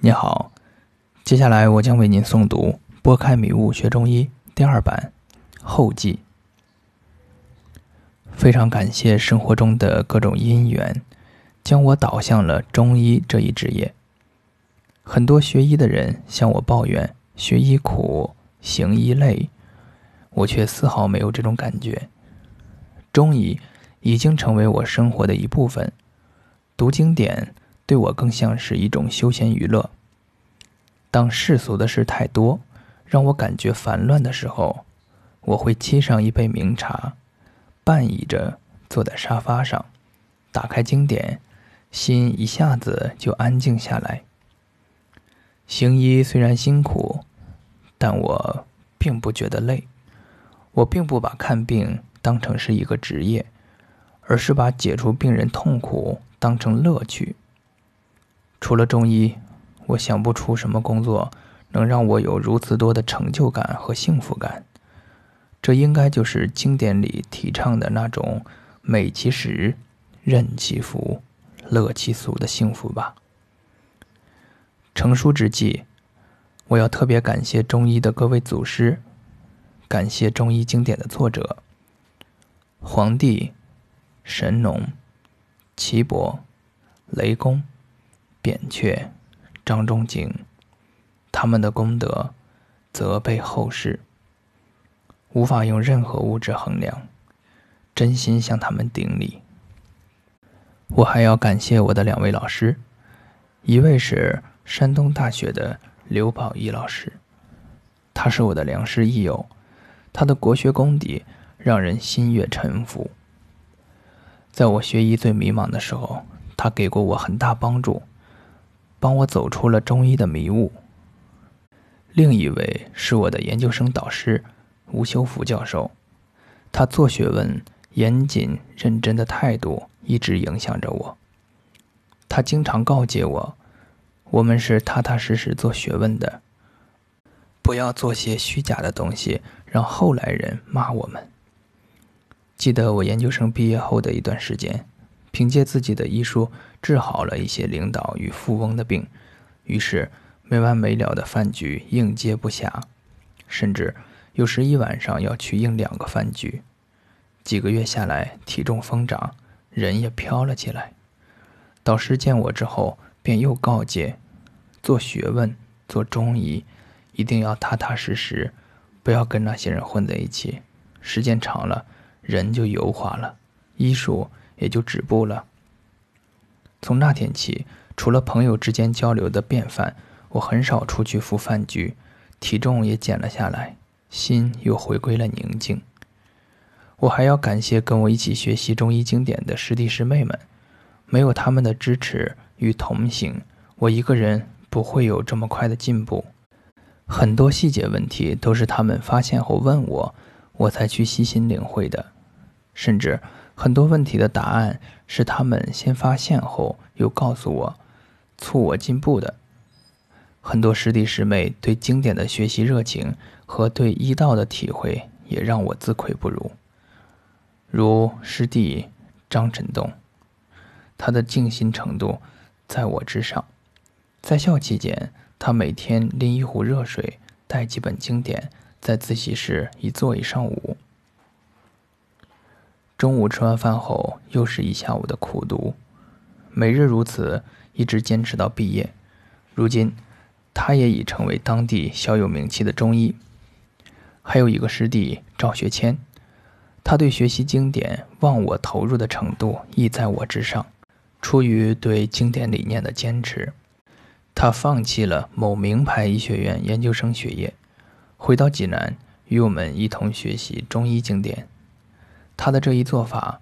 你好，接下来我将为您诵读《拨开迷雾学中医》第二版后记。非常感谢生活中的各种因缘，将我导向了中医这一职业。很多学医的人向我抱怨学医苦、行医累，我却丝毫没有这种感觉。中医已经成为我生活的一部分，读经典。对我更像是一种休闲娱乐。当世俗的事太多，让我感觉烦乱的时候，我会沏上一杯茗茶，半倚着坐在沙发上，打开经典，心一下子就安静下来。行医虽然辛苦，但我并不觉得累。我并不把看病当成是一个职业，而是把解除病人痛苦当成乐趣。除了中医，我想不出什么工作能让我有如此多的成就感和幸福感。这应该就是经典里提倡的那种“美其食，任其福，乐其俗”的幸福吧。成书之际，我要特别感谢中医的各位祖师，感谢中医经典的作者：黄帝、神农、岐伯、雷公。扁鹊、张仲景，他们的功德责备后世，无法用任何物质衡量。真心向他们顶礼。我还要感谢我的两位老师，一位是山东大学的刘宝义老师，他是我的良师益友，他的国学功底让人心悦诚服。在我学医最迷茫的时候，他给过我很大帮助。帮我走出了中医的迷雾。另一位是我的研究生导师吴修福教授，他做学问严谨认真的态度一直影响着我。他经常告诫我，我们是踏踏实实做学问的，不要做些虚假的东西，让后来人骂我们。记得我研究生毕业后的一段时间。凭借自己的医术治好了一些领导与富翁的病，于是没完没了的饭局应接不暇，甚至有时一晚上要去应两个饭局。几个月下来，体重疯长，人也飘了起来。导师见我之后，便又告诫：做学问、做中医，一定要踏踏实实，不要跟那些人混在一起。时间长了，人就油滑了，医术。也就止步了。从那天起，除了朋友之间交流的便饭，我很少出去赴饭局，体重也减了下来，心又回归了宁静。我还要感谢跟我一起学习中医经典的师弟师妹们，没有他们的支持与同行，我一个人不会有这么快的进步。很多细节问题都是他们发现后问我，我才去细心领会的，甚至。很多问题的答案是他们先发现后又告诉我，促我进步的。很多师弟师妹对经典的学习热情和对医道的体会也让我自愧不如。如师弟张晨东，他的静心程度在我之上。在校期间，他每天拎一壶热水，带几本经典，在自习室一坐一上午。中午吃完饭后，又是一下午的苦读，每日如此，一直坚持到毕业。如今，他也已成为当地小有名气的中医。还有一个师弟赵学谦，他对学习经典忘我投入的程度亦在我之上。出于对经典理念的坚持，他放弃了某名牌医学院研究生学业，回到济南与我们一同学习中医经典。他的这一做法，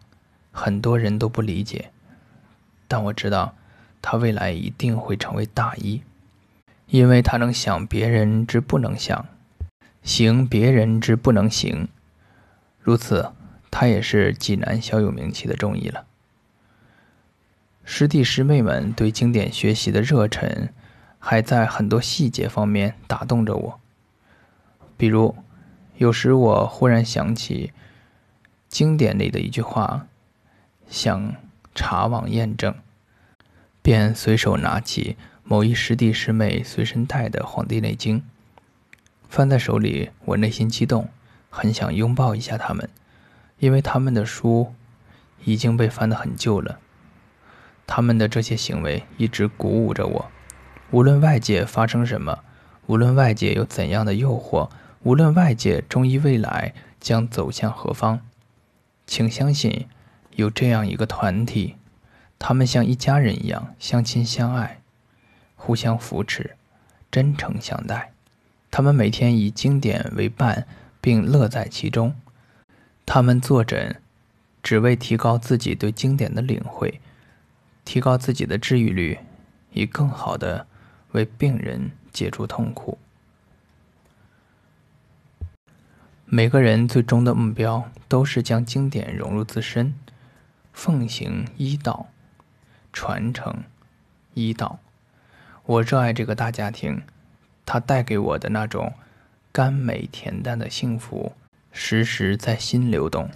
很多人都不理解，但我知道，他未来一定会成为大医，因为他能想别人之不能想，行别人之不能行。如此，他也是济南小有名气的中医了。师弟师妹们对经典学习的热忱，还在很多细节方面打动着我。比如，有时我忽然想起。经典里的一句话，想查网验证，便随手拿起某一师弟师妹随身带的《黄帝内经》，翻在手里，我内心激动，很想拥抱一下他们，因为他们的书已经被翻得很旧了。他们的这些行为一直鼓舞着我，无论外界发生什么，无论外界有怎样的诱惑，无论外界中医未来将走向何方，请相信，有这样一个团体。他们像一家人一样相亲相爱，互相扶持，真诚相待。他们每天以经典为伴，并乐在其中。他们坐诊，只为提高自己对经典的领会，提高自己的治愈率，以更好的为病人解除痛苦。每个人最终的目标都是将经典融入自身，奉行医道。传承医道，我热爱这个大家庭，它带给我的那种甘美恬淡的幸福，时时在心流动。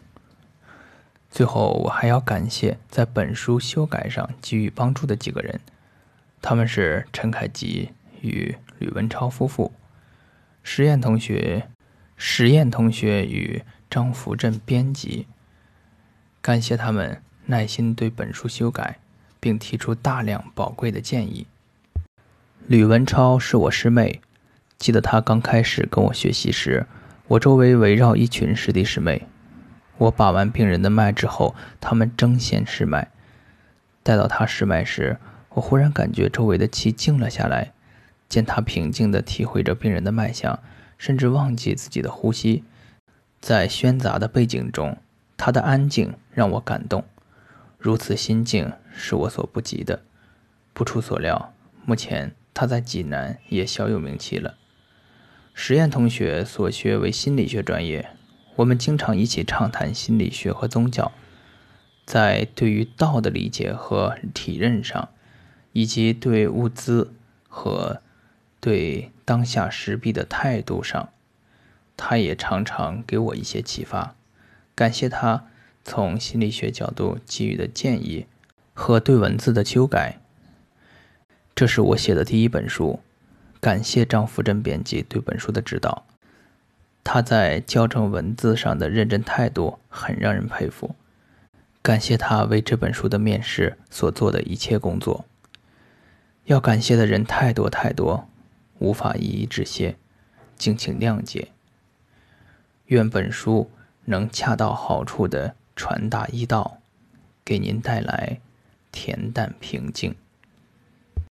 最后，我还要感谢在本书修改上给予帮助的几个人，他们是陈凯吉与吕文超夫妇，实验同学、实验同学与张福振编辑，感谢他们耐心对本书修改。并提出大量宝贵的建议。吕文超是我师妹，记得他刚开始跟我学习时，我周围围绕一群师弟师妹。我把完病人的脉之后，他们争先试脉。待到他试脉时，我忽然感觉周围的气静了下来，见他平静地体会着病人的脉象，甚至忘记自己的呼吸。在喧杂的背景中，他的安静让我感动。如此心境是我所不及的。不出所料，目前他在济南也小有名气了。实验同学所学为心理学专业，我们经常一起畅谈心理学和宗教，在对于道的理解和体认上，以及对物资和对当下时弊的态度上，他也常常给我一些启发。感谢他。从心理学角度给予的建议和对文字的修改，这是我写的第一本书。感谢张福珍编辑对本书的指导，他在校正文字上的认真态度很让人佩服。感谢他为这本书的面试所做的一切工作。要感谢的人太多太多，无法一一致谢，敬请谅解。愿本书能恰到好处的。传达医道，给您带来恬淡平静。